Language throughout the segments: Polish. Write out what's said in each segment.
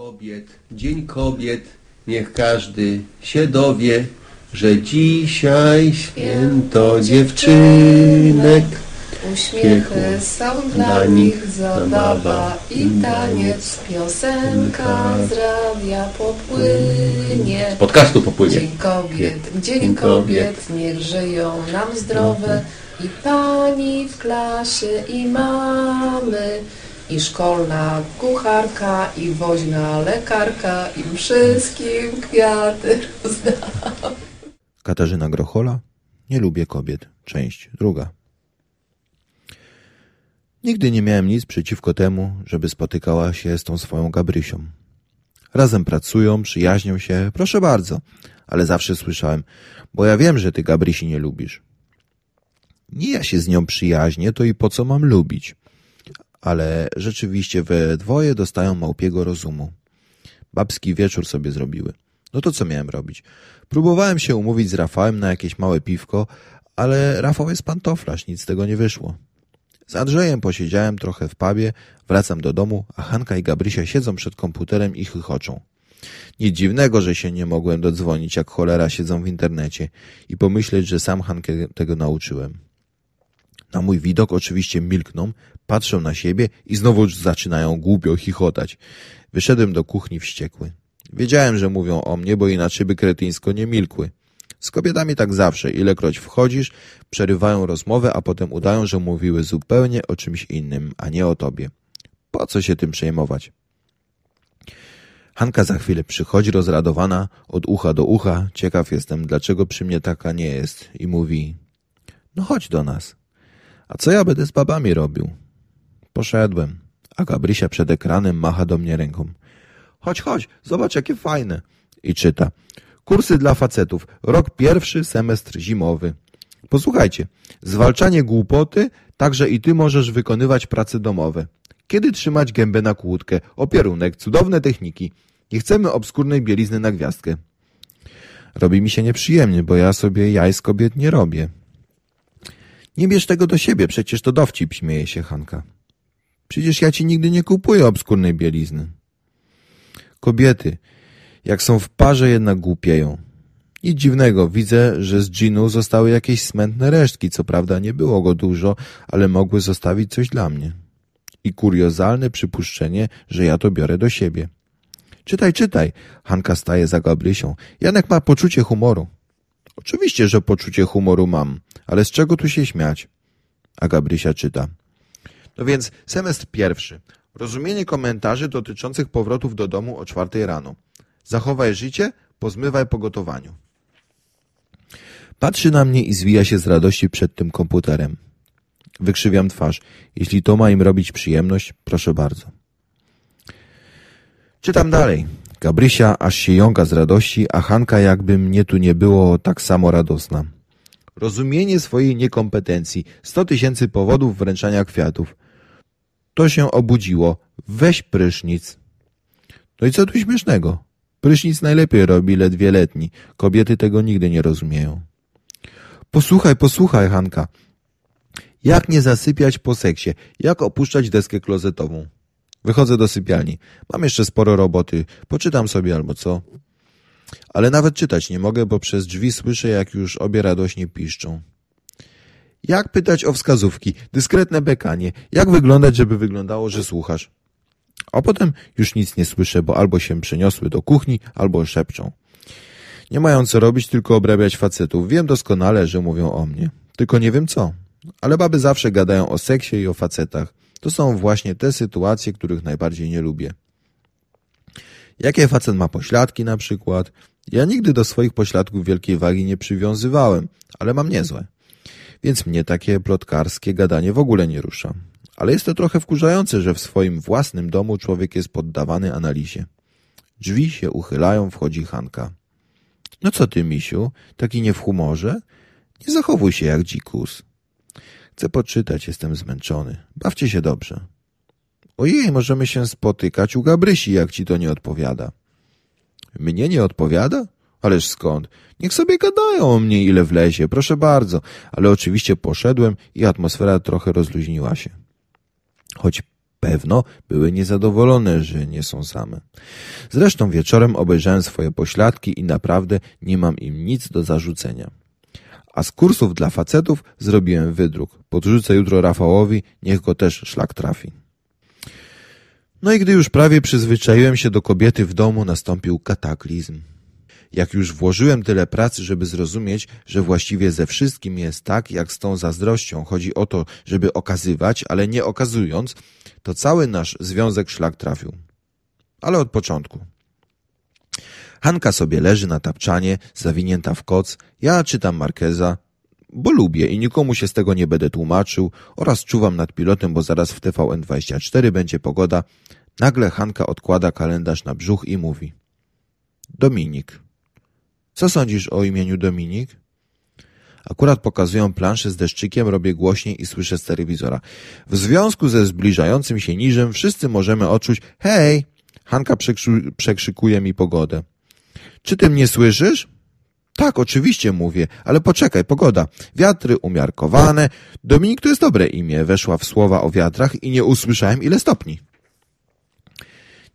kobiet, Dzień Kobiet, niech każdy się dowie, że dzisiaj święto dziewczynek. Uśmiechy są dla nich zabawa i taniec, piosenka z radia popłynie. Z podcastu popłynie. Dzień kobiet, dzień kobiet, niech żyją nam zdrowe i pani w klasie i mamy. I szkolna kucharka, i woźna lekarka, im wszystkim kwiaty rozda. Katarzyna Grochola. Nie lubię kobiet. Część druga. Nigdy nie miałem nic przeciwko temu, żeby spotykała się z tą swoją Gabrysią. Razem pracują, przyjaźnią się, proszę bardzo, ale zawsze słyszałem, bo ja wiem, że ty Gabrysi nie lubisz. Nie ja się z nią przyjaźnię, to i po co mam lubić? Ale rzeczywiście we dwoje dostają małpiego rozumu. Babski wieczór sobie zrobiły. No to co miałem robić? Próbowałem się umówić z Rafałem na jakieś małe piwko, ale Rafał jest pantoflarz, nic z tego nie wyszło. Z Andrzejem posiedziałem trochę w pubie, wracam do domu, a Hanka i Gabrysia siedzą przed komputerem i chychoczą. Nic dziwnego, że się nie mogłem dodzwonić, jak cholera siedzą w internecie i pomyśleć, że sam Hankę tego nauczyłem. Na mój widok oczywiście milkną, patrzą na siebie i znowu zaczynają głupio chichotać. Wyszedłem do kuchni wściekły. Wiedziałem, że mówią o mnie, bo inaczej by kretyńsko nie milkły. Z kobietami tak zawsze, ilekroć wchodzisz, przerywają rozmowę, a potem udają, że mówiły zupełnie o czymś innym, a nie o tobie. Po co się tym przejmować? Hanka za chwilę przychodzi rozradowana, od ucha do ucha, ciekaw jestem, dlaczego przy mnie taka nie jest, i mówi, no chodź do nas. A co ja będę z babami robił? Poszedłem, a Gabrysia przed ekranem macha do mnie ręką. Chodź, chodź, zobacz jakie fajne. I czyta. Kursy dla facetów. Rok pierwszy, semestr zimowy. Posłuchajcie. Zwalczanie głupoty, także i ty możesz wykonywać prace domowe. Kiedy trzymać gębę na kłódkę, opierunek, cudowne techniki. Nie chcemy obskurnej bielizny na gwiazdkę. Robi mi się nieprzyjemnie, bo ja sobie jaj z kobiet nie robię. Nie bierz tego do siebie, przecież to dowcip, śmieje się Hanka. Przecież ja ci nigdy nie kupuję obskurnej bielizny. Kobiety, jak są w parze, jednak głupieją. Nic dziwnego, widzę, że z Ginu zostały jakieś smętne resztki, co prawda nie było go dużo, ale mogły zostawić coś dla mnie. I kuriozalne przypuszczenie, że ja to biorę do siebie. Czytaj, czytaj. Hanka staje za Gabrysią. Janek ma poczucie humoru. Oczywiście, że poczucie humoru mam, ale z czego tu się śmiać? A Gabrysia czyta. No więc semestr pierwszy. Rozumienie komentarzy dotyczących powrotów do domu o czwartej rano. Zachowaj życie, pozmywaj po gotowaniu. Patrzy na mnie i zwija się z radości przed tym komputerem. Wykrzywiam twarz. Jeśli to ma im robić przyjemność, proszę bardzo. Czytam dalej. Gabrysia aż się jąka z radości, a Hanka jakby mnie tu nie było tak samo radosna. Rozumienie swojej niekompetencji. Sto tysięcy powodów wręczania kwiatów. To się obudziło. Weź prysznic. No i co tu śmiesznego? Prysznic najlepiej robi ledwie letni. Kobiety tego nigdy nie rozumieją. Posłuchaj, posłuchaj, Hanka. Jak nie zasypiać po seksie? Jak opuszczać deskę klozetową? Wychodzę do sypialni. Mam jeszcze sporo roboty. Poczytam sobie albo co. Ale nawet czytać nie mogę, bo przez drzwi słyszę, jak już obie radośnie piszczą. Jak pytać o wskazówki? Dyskretne bekanie. Jak wyglądać, żeby wyglądało, że słuchasz? A potem już nic nie słyszę, bo albo się przeniosły do kuchni, albo szepczą. Nie mają co robić, tylko obrabiać facetów. Wiem doskonale, że mówią o mnie. Tylko nie wiem co. Ale baby zawsze gadają o seksie i o facetach. To są właśnie te sytuacje, których najbardziej nie lubię. Jakie facet ma pośladki na przykład? Ja nigdy do swoich pośladków wielkiej wagi nie przywiązywałem, ale mam niezłe. Więc mnie takie plotkarskie gadanie w ogóle nie rusza. Ale jest to trochę wkurzające, że w swoim własnym domu człowiek jest poddawany analizie. Drzwi się uchylają, wchodzi Hanka. No co ty, misiu, taki nie w humorze? Nie zachowuj się jak dzikus. Chcę poczytać, jestem zmęczony. Bawcie się dobrze. Ojej, możemy się spotykać u Gabrysi, jak ci to nie odpowiada. Mnie nie odpowiada? Ależ skąd? Niech sobie gadają o mnie ile wlezie, proszę bardzo. Ale oczywiście poszedłem i atmosfera trochę rozluźniła się. Choć Pewno były niezadowolone, że nie są same. Zresztą wieczorem obejrzałem swoje pośladki i naprawdę nie mam im nic do zarzucenia. A z kursów dla facetów zrobiłem wydruk. Podrzucę jutro Rafałowi, niech go też szlak trafi. No i gdy już prawie przyzwyczaiłem się do kobiety w domu, nastąpił kataklizm. Jak już włożyłem tyle pracy, żeby zrozumieć, że właściwie ze wszystkim jest tak, jak z tą zazdrością chodzi o to, żeby okazywać, ale nie okazując, to cały nasz związek szlak trafił. Ale od początku. Hanka sobie leży na tapczanie, zawinięta w koc, ja czytam Markeza, bo lubię i nikomu się z tego nie będę tłumaczył oraz czuwam nad pilotem, bo zaraz w TVN24 będzie pogoda. Nagle Hanka odkłada kalendarz na brzuch i mówi Dominik. Co sądzisz o imieniu Dominik? Akurat pokazują planszę z deszczykiem, robię głośniej i słyszę z telewizora. W związku ze zbliżającym się niżem wszyscy możemy odczuć hej! Hanka przekrzu- przekrzykuje mi pogodę. Czy ty mnie słyszysz? Tak, oczywiście mówię, ale poczekaj, pogoda. Wiatry umiarkowane. Dominik to jest dobre imię. Weszła w słowa o wiatrach i nie usłyszałem ile stopni.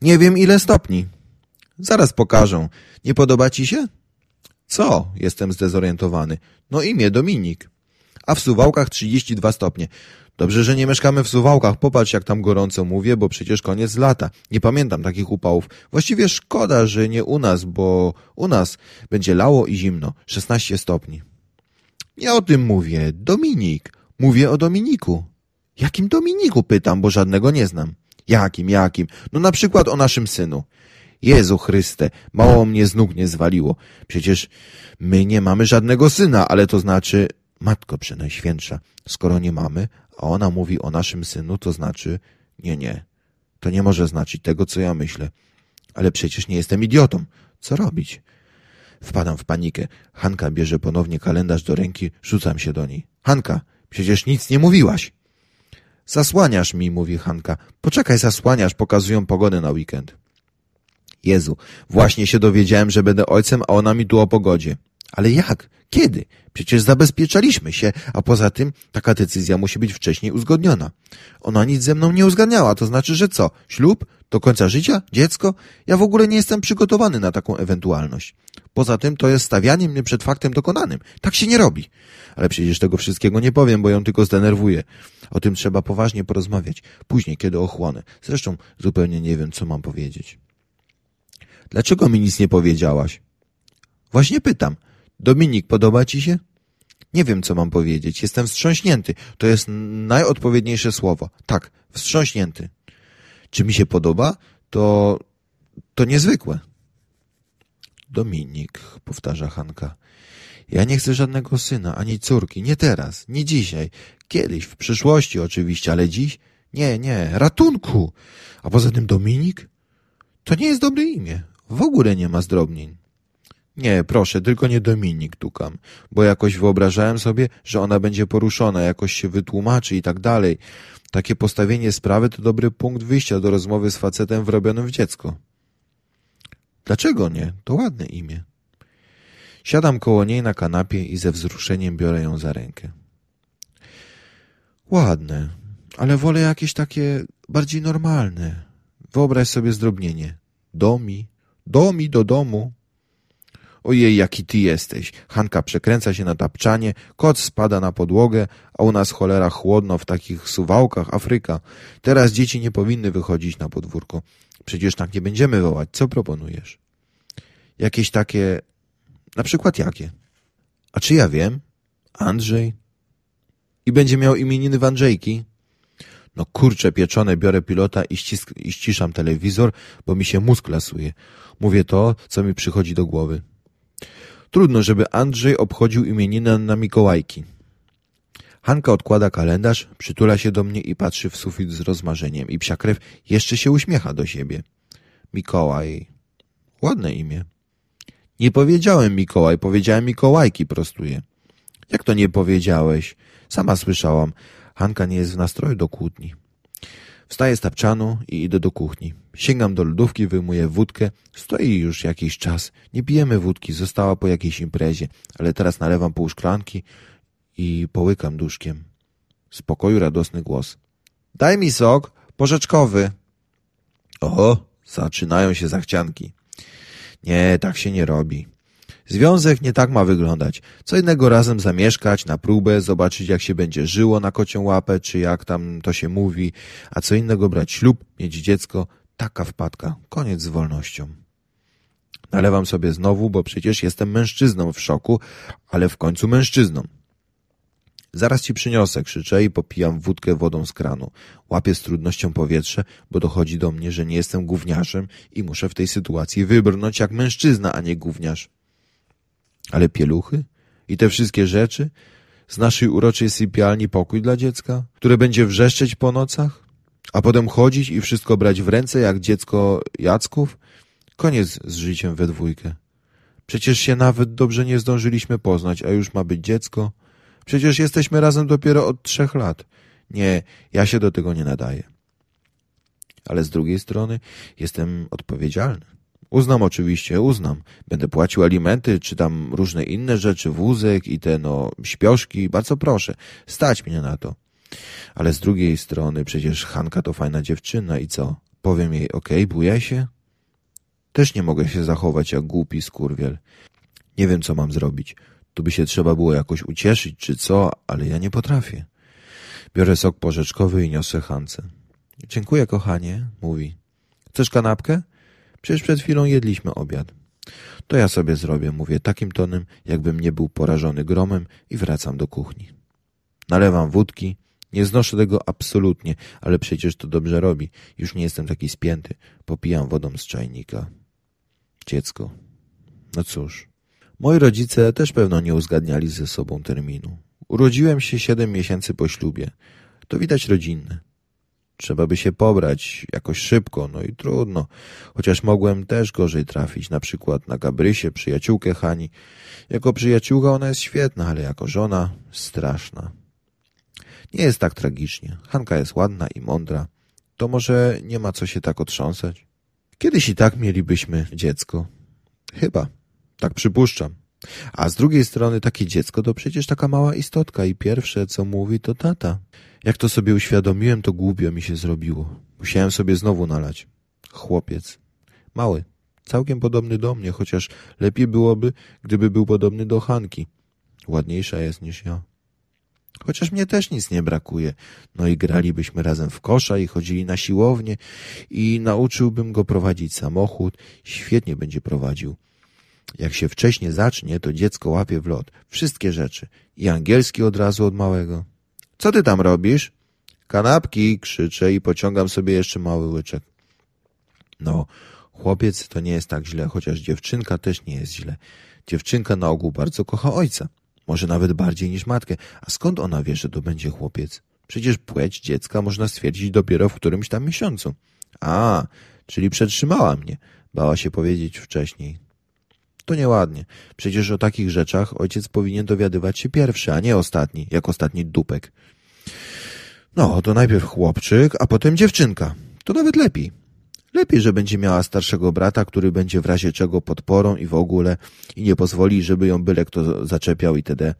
Nie wiem ile stopni. Zaraz pokażę. Nie podoba ci się? Co? Jestem zdezorientowany. No imię Dominik. A w Suwałkach 32 stopnie. Dobrze, że nie mieszkamy w Suwałkach. Popatrz, jak tam gorąco mówię, bo przecież koniec lata. Nie pamiętam takich upałów. Właściwie szkoda, że nie u nas, bo u nas będzie lało i zimno. 16 stopni. Nie o tym mówię. Dominik. Mówię o Dominiku. Jakim Dominiku pytam, bo żadnego nie znam. Jakim, jakim? No na przykład o naszym synu. Jezu Chryste, mało mnie z nóg nie zwaliło. Przecież my nie mamy żadnego syna, ale to znaczy, Matko Przenajświętsza, skoro nie mamy, a ona mówi o naszym synu, to znaczy, nie, nie. To nie może znaczyć tego, co ja myślę. Ale przecież nie jestem idiotą. Co robić? Wpadam w panikę. Hanka bierze ponownie kalendarz do ręki, rzucam się do niej. Hanka, przecież nic nie mówiłaś. Zasłaniasz mi, mówi Hanka. Poczekaj, zasłaniasz, pokazują pogodę na weekend. Jezu, właśnie się dowiedziałem, że będę ojcem, a ona mi tu o pogodzie. Ale jak? Kiedy? Przecież zabezpieczaliśmy się, a poza tym taka decyzja musi być wcześniej uzgodniona. Ona nic ze mną nie uzgadniała, to znaczy, że co? Ślub? Do końca życia? Dziecko? Ja w ogóle nie jestem przygotowany na taką ewentualność. Poza tym to jest stawianie mnie przed faktem dokonanym. Tak się nie robi. Ale przecież tego wszystkiego nie powiem, bo ją tylko zdenerwuję. O tym trzeba poważnie porozmawiać. Później, kiedy ochłonę. Zresztą zupełnie nie wiem, co mam powiedzieć. Dlaczego mi nic nie powiedziałaś? Właśnie pytam. Dominik, podoba ci się? Nie wiem, co mam powiedzieć. Jestem wstrząśnięty. To jest najodpowiedniejsze słowo. Tak, wstrząśnięty. Czy mi się podoba? To... to niezwykłe. Dominik, powtarza Hanka. Ja nie chcę żadnego syna, ani córki. Nie teraz, nie dzisiaj. Kiedyś, w przyszłości oczywiście, ale dziś? Nie, nie. Ratunku! A poza tym Dominik? To nie jest dobre imię. W ogóle nie ma zdrobnień. Nie, proszę, tylko nie Dominik tukam, bo jakoś wyobrażałem sobie, że ona będzie poruszona, jakoś się wytłumaczy i tak dalej. Takie postawienie sprawy to dobry punkt wyjścia do rozmowy z facetem wrobionym w dziecko. Dlaczego nie? To ładne imię. Siadam koło niej na kanapie i ze wzruszeniem biorę ją za rękę. Ładne, ale wolę jakieś takie bardziej normalne. Wyobraź sobie zdrobnienie. Domi, domi do domu. Ojej, jaki ty jesteś. Hanka przekręca się na tapczanie, kot spada na podłogę, a u nas cholera chłodno w takich suwałkach Afryka. Teraz dzieci nie powinny wychodzić na podwórko. Przecież tak nie będziemy wołać. Co proponujesz? Jakieś takie... Na przykład jakie? A czy ja wiem? Andrzej? I będzie miał imieniny w Andrzejki? No kurczę pieczone, biorę pilota i, ścisk, i ściszam telewizor, bo mi się mózg lasuje. Mówię to, co mi przychodzi do głowy. Trudno, żeby Andrzej obchodził imieniny na Mikołajki. Hanka odkłada kalendarz, przytula się do mnie i patrzy w sufit z rozmarzeniem i psia krew jeszcze się uśmiecha do siebie. Mikołaj. Ładne imię. Nie powiedziałem Mikołaj, powiedziałem Mikołajki, prostuje. Jak to nie powiedziałeś? Sama słyszałam. Hanka nie jest w nastroju do kłótni. Wstaję z tapczanu i idę do kuchni. Sięgam do lodówki, wyjmuję wódkę. Stoi już jakiś czas. Nie pijemy wódki, została po jakiejś imprezie, ale teraz nalewam pół szklanki i połykam duszkiem. Z pokoju radosny głos. Daj mi sok, Porzeczkowy. Oho, zaczynają się zachcianki. Nie, tak się nie robi. Związek nie tak ma wyglądać. Co innego razem zamieszkać na próbę, zobaczyć jak się będzie żyło na kocią łapę, czy jak tam to się mówi, a co innego brać ślub, mieć dziecko. Taka wpadka. Koniec z wolnością. Nalewam sobie znowu, bo przecież jestem mężczyzną w szoku, ale w końcu mężczyzną. Zaraz ci przyniosę, krzyczę i popijam wódkę wodą z kranu. Łapię z trudnością powietrze, bo dochodzi do mnie, że nie jestem gówniarzem i muszę w tej sytuacji wybrnąć jak mężczyzna, a nie gówniarz. Ale pieluchy? I te wszystkie rzeczy? Z naszej uroczej sypialni pokój dla dziecka? Które będzie wrzeszczeć po nocach? A potem chodzić i wszystko brać w ręce jak dziecko Jacków? Koniec z życiem we dwójkę. Przecież się nawet dobrze nie zdążyliśmy poznać, a już ma być dziecko. Przecież jesteśmy razem dopiero od trzech lat. Nie, ja się do tego nie nadaję. Ale z drugiej strony jestem odpowiedzialny. Uznam oczywiście, uznam. Będę płacił alimenty, czy tam różne inne rzeczy, wózek i te, no, śpioszki. Bardzo proszę, stać mnie na to. Ale z drugiej strony przecież Hanka to fajna dziewczyna i co? Powiem jej, okej, okay, bujaj się? Też nie mogę się zachować jak głupi skurwiel. Nie wiem, co mam zrobić. Tu by się trzeba było jakoś ucieszyć, czy co, ale ja nie potrafię. Biorę sok porzeczkowy i niosę Hance. Dziękuję, kochanie, mówi. Chcesz kanapkę? Przecież przed chwilą jedliśmy obiad. To ja sobie zrobię, mówię takim tonem, jakbym nie był porażony gromem i wracam do kuchni. Nalewam wódki. Nie znoszę tego absolutnie, ale przecież to dobrze robi. Już nie jestem taki spięty. Popijam wodą z czajnika. Dziecko. No cóż. Moi rodzice też pewno nie uzgadniali ze sobą terminu. Urodziłem się siedem miesięcy po ślubie. To widać rodzinne. Trzeba by się pobrać jakoś szybko, no i trudno. Chociaż mogłem też gorzej trafić, na przykład na Gabrysię, przyjaciółkę Hani. Jako przyjaciółka ona jest świetna, ale jako żona straszna. Nie jest tak tragicznie. Hanka jest ładna i mądra. To może nie ma co się tak otrząsać? Kiedyś i tak mielibyśmy dziecko. Chyba. Tak przypuszczam. A z drugiej strony takie dziecko to przecież taka mała istotka i pierwsze, co mówi, to tata. Jak to sobie uświadomiłem, to głupio mi się zrobiło. Musiałem sobie znowu nalać. Chłopiec. Mały. Całkiem podobny do mnie, chociaż lepiej byłoby, gdyby był podobny do Hanki. Ładniejsza jest niż ja. Chociaż mnie też nic nie brakuje. No i gralibyśmy razem w kosza i chodzili na siłownię i nauczyłbym go prowadzić samochód. Świetnie będzie prowadził. Jak się wcześniej zacznie, to dziecko łapie w lot. Wszystkie rzeczy. I angielski od razu od małego. Co ty tam robisz? Kanapki, krzyczę i pociągam sobie jeszcze mały łyczek. No, chłopiec to nie jest tak źle, chociaż dziewczynka też nie jest źle. Dziewczynka na ogół bardzo kocha ojca. Może nawet bardziej niż matkę. A skąd ona wie, że to będzie chłopiec? Przecież płeć dziecka można stwierdzić dopiero w którymś tam miesiącu. A, czyli przetrzymała mnie. Bała się powiedzieć wcześniej. To nieładnie. Przecież o takich rzeczach ojciec powinien dowiadywać się pierwszy, a nie ostatni, jak ostatni dupek. No, to najpierw chłopczyk, a potem dziewczynka. To nawet lepiej. Lepiej, że będzie miała starszego brata, który będzie w razie czego podporą i w ogóle i nie pozwoli, żeby ją byle kto zaczepiał itd.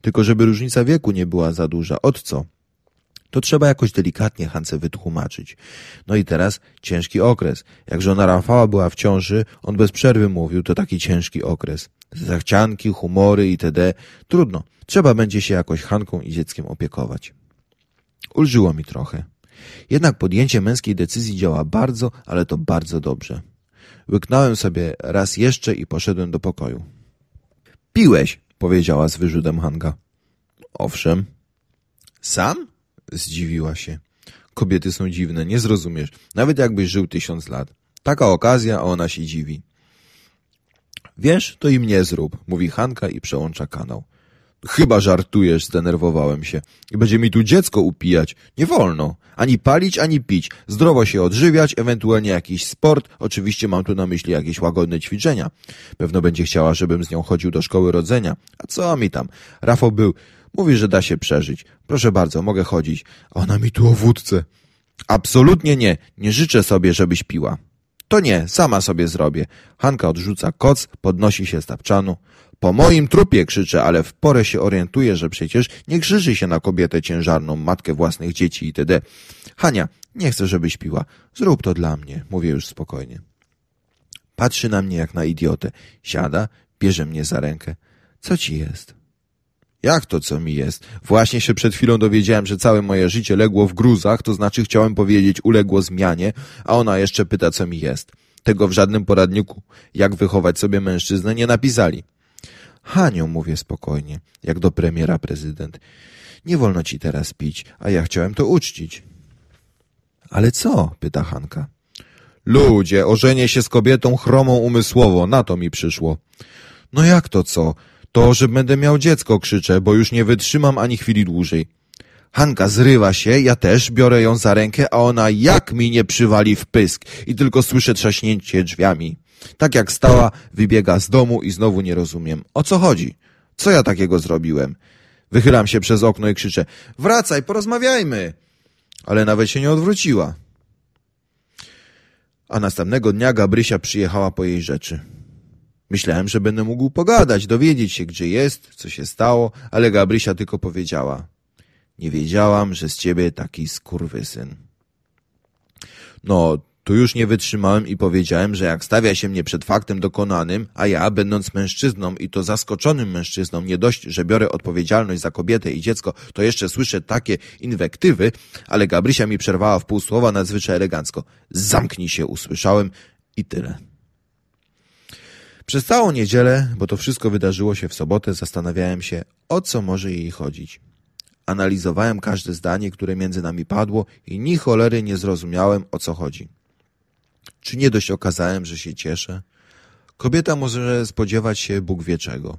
Tylko żeby różnica wieku nie była za duża. Od co? To trzeba jakoś delikatnie Hance wytłumaczyć. No i teraz ciężki okres. Jak żona Rafała była w ciąży, on bez przerwy mówił, to taki ciężki okres. Zachcianki, humory itd. Trudno. Trzeba będzie się jakoś Hanką i dzieckiem opiekować. Ulżyło mi trochę. Jednak podjęcie męskiej decyzji działa bardzo, ale to bardzo dobrze. Łyknąłem sobie raz jeszcze i poszedłem do pokoju. Piłeś, powiedziała z wyrzutem Hanka. Owszem. Sam? Zdziwiła się. Kobiety są dziwne, nie zrozumiesz. Nawet jakbyś żył tysiąc lat. Taka okazja, a ona się dziwi. Wiesz, to i mnie zrób, mówi Hanka i przełącza kanał. Chyba żartujesz, zdenerwowałem się. I będzie mi tu dziecko upijać. Nie wolno. Ani palić, ani pić. Zdrowo się odżywiać, ewentualnie jakiś sport. Oczywiście mam tu na myśli jakieś łagodne ćwiczenia. Pewno będzie chciała, żebym z nią chodził do szkoły rodzenia. A co mi tam? Rafał był. Mówi, że da się przeżyć. Proszę bardzo, mogę chodzić. Ona mi tu o wódce. Absolutnie nie. Nie życzę sobie, żebyś piła. To nie, sama sobie zrobię. Hanka odrzuca koc, podnosi się z tapczanu. Po moim trupie krzyczę, ale w porę się orientuję, że przecież nie krzyży się na kobietę ciężarną, matkę własnych dzieci itd. Hania, nie chcę, żebyś piła. Zrób to dla mnie, mówię już spokojnie. Patrzy na mnie jak na idiotę. Siada, bierze mnie za rękę. Co ci jest? Jak to, co mi jest? Właśnie się przed chwilą dowiedziałem, że całe moje życie legło w gruzach, to znaczy chciałem powiedzieć uległo zmianie, a ona jeszcze pyta, co mi jest. Tego w żadnym poradniku, jak wychować sobie mężczyznę, nie napisali. Haniu, mówię spokojnie, jak do premiera prezydent. Nie wolno ci teraz pić, a ja chciałem to uczcić. Ale co? pyta Hanka. Ludzie, ożenię się z kobietą chromą umysłowo, na to mi przyszło. No jak to co? To, że będę miał dziecko, krzyczę, bo już nie wytrzymam ani chwili dłużej. Hanka zrywa się, ja też biorę ją za rękę, a ona jak mi nie przywali w pysk i tylko słyszę trzaśnięcie drzwiami. Tak jak stała, wybiega z domu i znowu nie rozumiem. O co chodzi? Co ja takiego zrobiłem? Wychylam się przez okno i krzyczę, wracaj, porozmawiajmy! Ale nawet się nie odwróciła. A następnego dnia Gabrysia przyjechała po jej rzeczy. Myślałem, że będę mógł pogadać, dowiedzieć się, gdzie jest, co się stało, ale Gabrysia tylko powiedziała. Nie wiedziałam, że z ciebie taki skurwysyn. No, tu już nie wytrzymałem i powiedziałem, że jak stawia się mnie przed faktem dokonanym, a ja, będąc mężczyzną i to zaskoczonym mężczyzną, nie dość, że biorę odpowiedzialność za kobietę i dziecko, to jeszcze słyszę takie inwektywy, ale Gabrysia mi przerwała w pół słowa nadzwyczaj elegancko. Zamknij się, usłyszałem i tyle. Przez całą niedzielę, bo to wszystko wydarzyło się w sobotę, zastanawiałem się, o co może jej chodzić. Analizowałem każde zdanie, które między nami padło i ni cholery nie zrozumiałem, o co chodzi. Czy nie dość okazałem, że się cieszę? Kobieta może spodziewać się Bóg wie czego.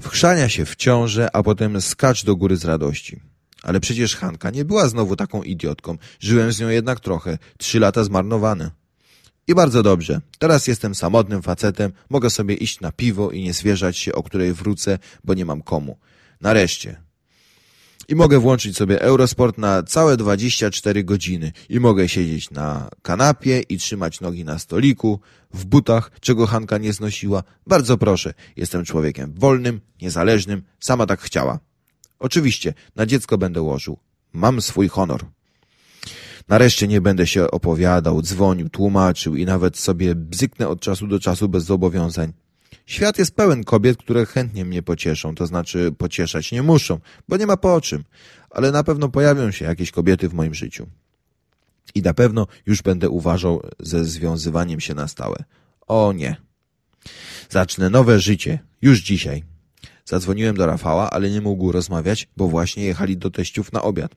Wchrzania się w ciążę, a potem skacz do góry z radości. Ale przecież Hanka nie była znowu taką idiotką. Żyłem z nią jednak trochę. Trzy lata zmarnowane. I bardzo dobrze. Teraz jestem samotnym facetem, mogę sobie iść na piwo i nie zwierzać się, o której wrócę, bo nie mam komu. Nareszcie. I mogę włączyć sobie Eurosport na całe 24 godziny. I mogę siedzieć na kanapie i trzymać nogi na stoliku, w butach, czego Hanka nie znosiła. Bardzo proszę, jestem człowiekiem wolnym, niezależnym, sama tak chciała. Oczywiście, na dziecko będę łożył. Mam swój honor. Nareszcie nie będę się opowiadał, dzwonił, tłumaczył i nawet sobie bzyknę od czasu do czasu bez zobowiązań. Świat jest pełen kobiet, które chętnie mnie pocieszą, to znaczy pocieszać nie muszą, bo nie ma po czym, ale na pewno pojawią się jakieś kobiety w moim życiu. I na pewno już będę uważał ze związywaniem się na stałe. O nie. Zacznę nowe życie, już dzisiaj. Zadzwoniłem do Rafała, ale nie mógł rozmawiać, bo właśnie jechali do teściów na obiad.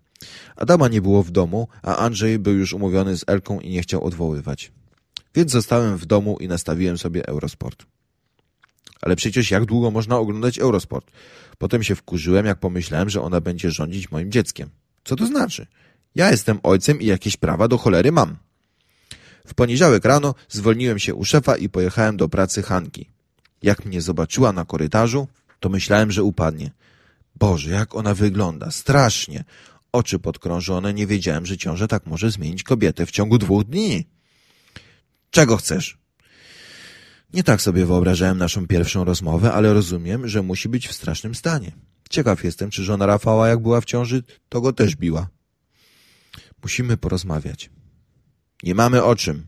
Adama nie było w domu, a Andrzej był już umówiony z Elką i nie chciał odwoływać. Więc zostałem w domu i nastawiłem sobie Eurosport. Ale przecież jak długo można oglądać Eurosport? Potem się wkurzyłem, jak pomyślałem, że ona będzie rządzić moim dzieckiem. Co to znaczy? Ja jestem ojcem i jakieś prawa do cholery mam. W poniedziałek rano zwolniłem się u szefa i pojechałem do pracy Hanki. Jak mnie zobaczyła na korytarzu, to myślałem, że upadnie. Boże, jak ona wygląda, strasznie. Oczy podkrążone, nie wiedziałem, że ciąża tak może zmienić kobietę w ciągu dwóch dni. Czego chcesz? Nie tak sobie wyobrażałem naszą pierwszą rozmowę, ale rozumiem, że musi być w strasznym stanie. Ciekaw jestem, czy żona Rafała, jak była w ciąży, to go też biła. Musimy porozmawiać. Nie mamy o czym.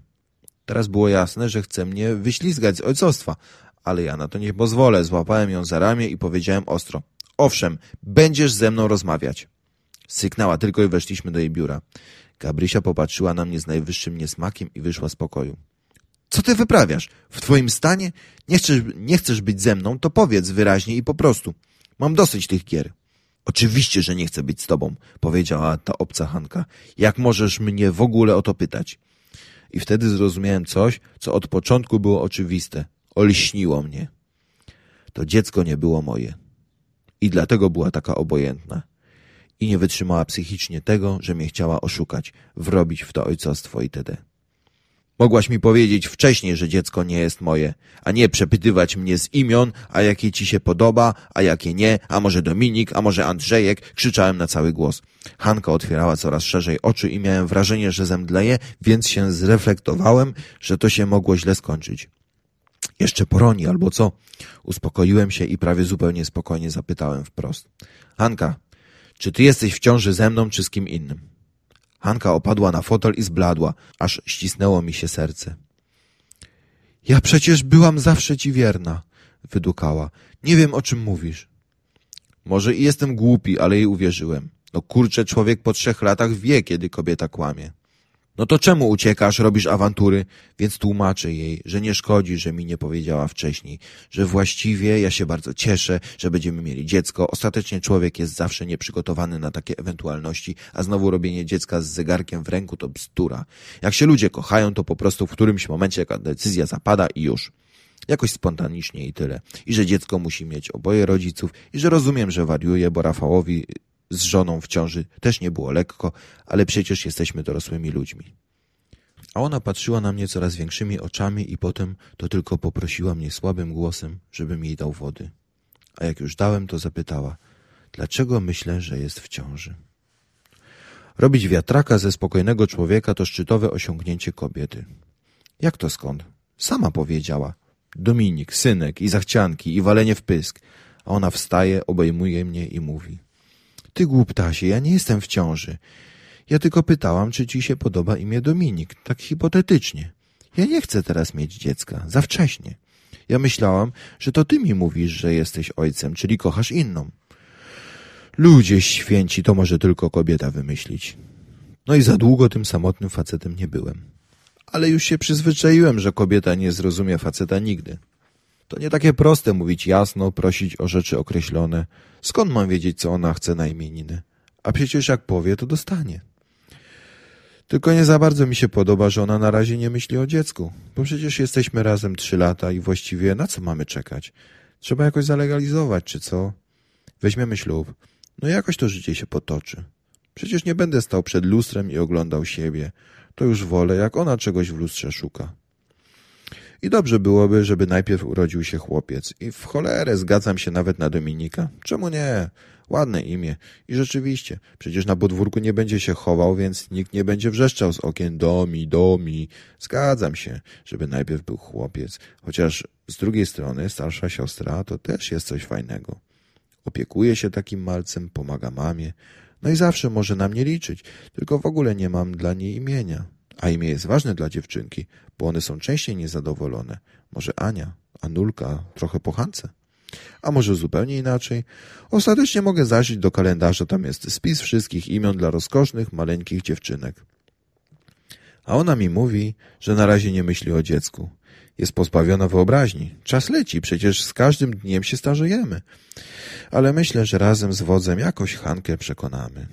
Teraz było jasne, że chce mnie wyślizgać z ojcostwa, ale ja na to nie pozwolę. Złapałem ją za ramię i powiedziałem ostro. Owszem, będziesz ze mną rozmawiać. Syknęła tylko i weszliśmy do jej biura. Gabrysia popatrzyła na mnie z najwyższym niesmakiem i wyszła z pokoju. Co ty wyprawiasz? W twoim stanie? Nie chcesz, nie chcesz być ze mną? To powiedz wyraźnie i po prostu. Mam dosyć tych gier. Oczywiście, że nie chcę być z tobą, powiedziała ta obca Hanka. Jak możesz mnie w ogóle o to pytać? I wtedy zrozumiałem coś, co od początku było oczywiste. Olśniło mnie. To dziecko nie było moje. I dlatego była taka obojętna. I nie wytrzymała psychicznie tego, że mnie chciała oszukać, wrobić w to ojcostwo itd. Mogłaś mi powiedzieć wcześniej, że dziecko nie jest moje, a nie przepytywać mnie z imion, a jakie ci się podoba, a jakie nie, a może Dominik, a może Andrzejek, krzyczałem na cały głos. Hanka otwierała coraz szerzej oczy i miałem wrażenie, że zemdleje, więc się zreflektowałem, że to się mogło źle skończyć. Jeszcze poroni albo co? Uspokoiłem się i prawie zupełnie spokojnie zapytałem wprost. Hanka, czy ty jesteś w ciąży ze mną, czy z kim innym? Hanka opadła na fotel i zbladła, aż ścisnęło mi się serce. Ja przecież byłam zawsze ci wierna, wydukała. Nie wiem, o czym mówisz. Może i jestem głupi, ale jej uwierzyłem. No kurczę, człowiek po trzech latach wie, kiedy kobieta kłamie. No to czemu uciekasz, robisz awantury? Więc tłumaczę jej, że nie szkodzi, że mi nie powiedziała wcześniej, że właściwie ja się bardzo cieszę, że będziemy mieli dziecko. Ostatecznie człowiek jest zawsze nieprzygotowany na takie ewentualności, a znowu robienie dziecka z zegarkiem w ręku to bzdura. Jak się ludzie kochają, to po prostu w którymś momencie jaka decyzja zapada i już. Jakoś spontanicznie i tyle. I że dziecko musi mieć oboje rodziców i że rozumiem, że wariuje, bo Rafałowi z żoną w ciąży też nie było lekko, ale przecież jesteśmy dorosłymi ludźmi. A ona patrzyła na mnie coraz większymi oczami i potem to tylko poprosiła mnie słabym głosem, żebym jej dał wody. A jak już dałem, to zapytała, dlaczego myślę, że jest w ciąży. Robić wiatraka ze spokojnego człowieka to szczytowe osiągnięcie kobiety. Jak to skąd? Sama powiedziała. Dominik, synek i zachcianki i walenie w pysk. A ona wstaje, obejmuje mnie i mówi – ty głuptasie, ja nie jestem w ciąży. Ja tylko pytałam, czy ci się podoba imię Dominik, tak hipotetycznie. Ja nie chcę teraz mieć dziecka, za wcześnie. Ja myślałam, że to ty mi mówisz, że jesteś ojcem, czyli kochasz inną. Ludzie święci, to może tylko kobieta wymyślić. No i za długo tym samotnym facetem nie byłem. Ale już się przyzwyczaiłem, że kobieta nie zrozumie faceta nigdy. To nie takie proste mówić jasno, prosić o rzeczy określone. Skąd mam wiedzieć, co ona chce na imieniny? A przecież jak powie, to dostanie. Tylko nie za bardzo mi się podoba, że ona na razie nie myśli o dziecku, bo przecież jesteśmy razem trzy lata i właściwie na co mamy czekać? Trzeba jakoś zalegalizować, czy co? Weźmiemy ślub. No jakoś to życie się potoczy. Przecież nie będę stał przed lustrem i oglądał siebie. To już wolę, jak ona czegoś w lustrze szuka. I dobrze byłoby, żeby najpierw urodził się chłopiec. I w cholerę zgadzam się nawet na Dominika. Czemu nie? Ładne imię. I rzeczywiście, przecież na podwórku nie będzie się chował, więc nikt nie będzie wrzeszczał z okien domi, domi. Zgadzam się, żeby najpierw był chłopiec. Chociaż z drugiej strony starsza siostra to też jest coś fajnego. Opiekuje się takim malcem, pomaga mamie. No i zawsze może na mnie liczyć, tylko w ogóle nie mam dla niej imienia. A imię jest ważne dla dziewczynki, bo one są częściej niezadowolone. Może Ania, Anulka, trochę pochance. A może zupełnie inaczej? Ostatecznie mogę zajrzeć do kalendarza, tam jest spis wszystkich imion dla rozkosznych, maleńkich dziewczynek. A ona mi mówi, że na razie nie myśli o dziecku. Jest pozbawiona wyobraźni. Czas leci, przecież z każdym dniem się starzejemy. Ale myślę, że razem z wodzem jakoś Hankę przekonamy.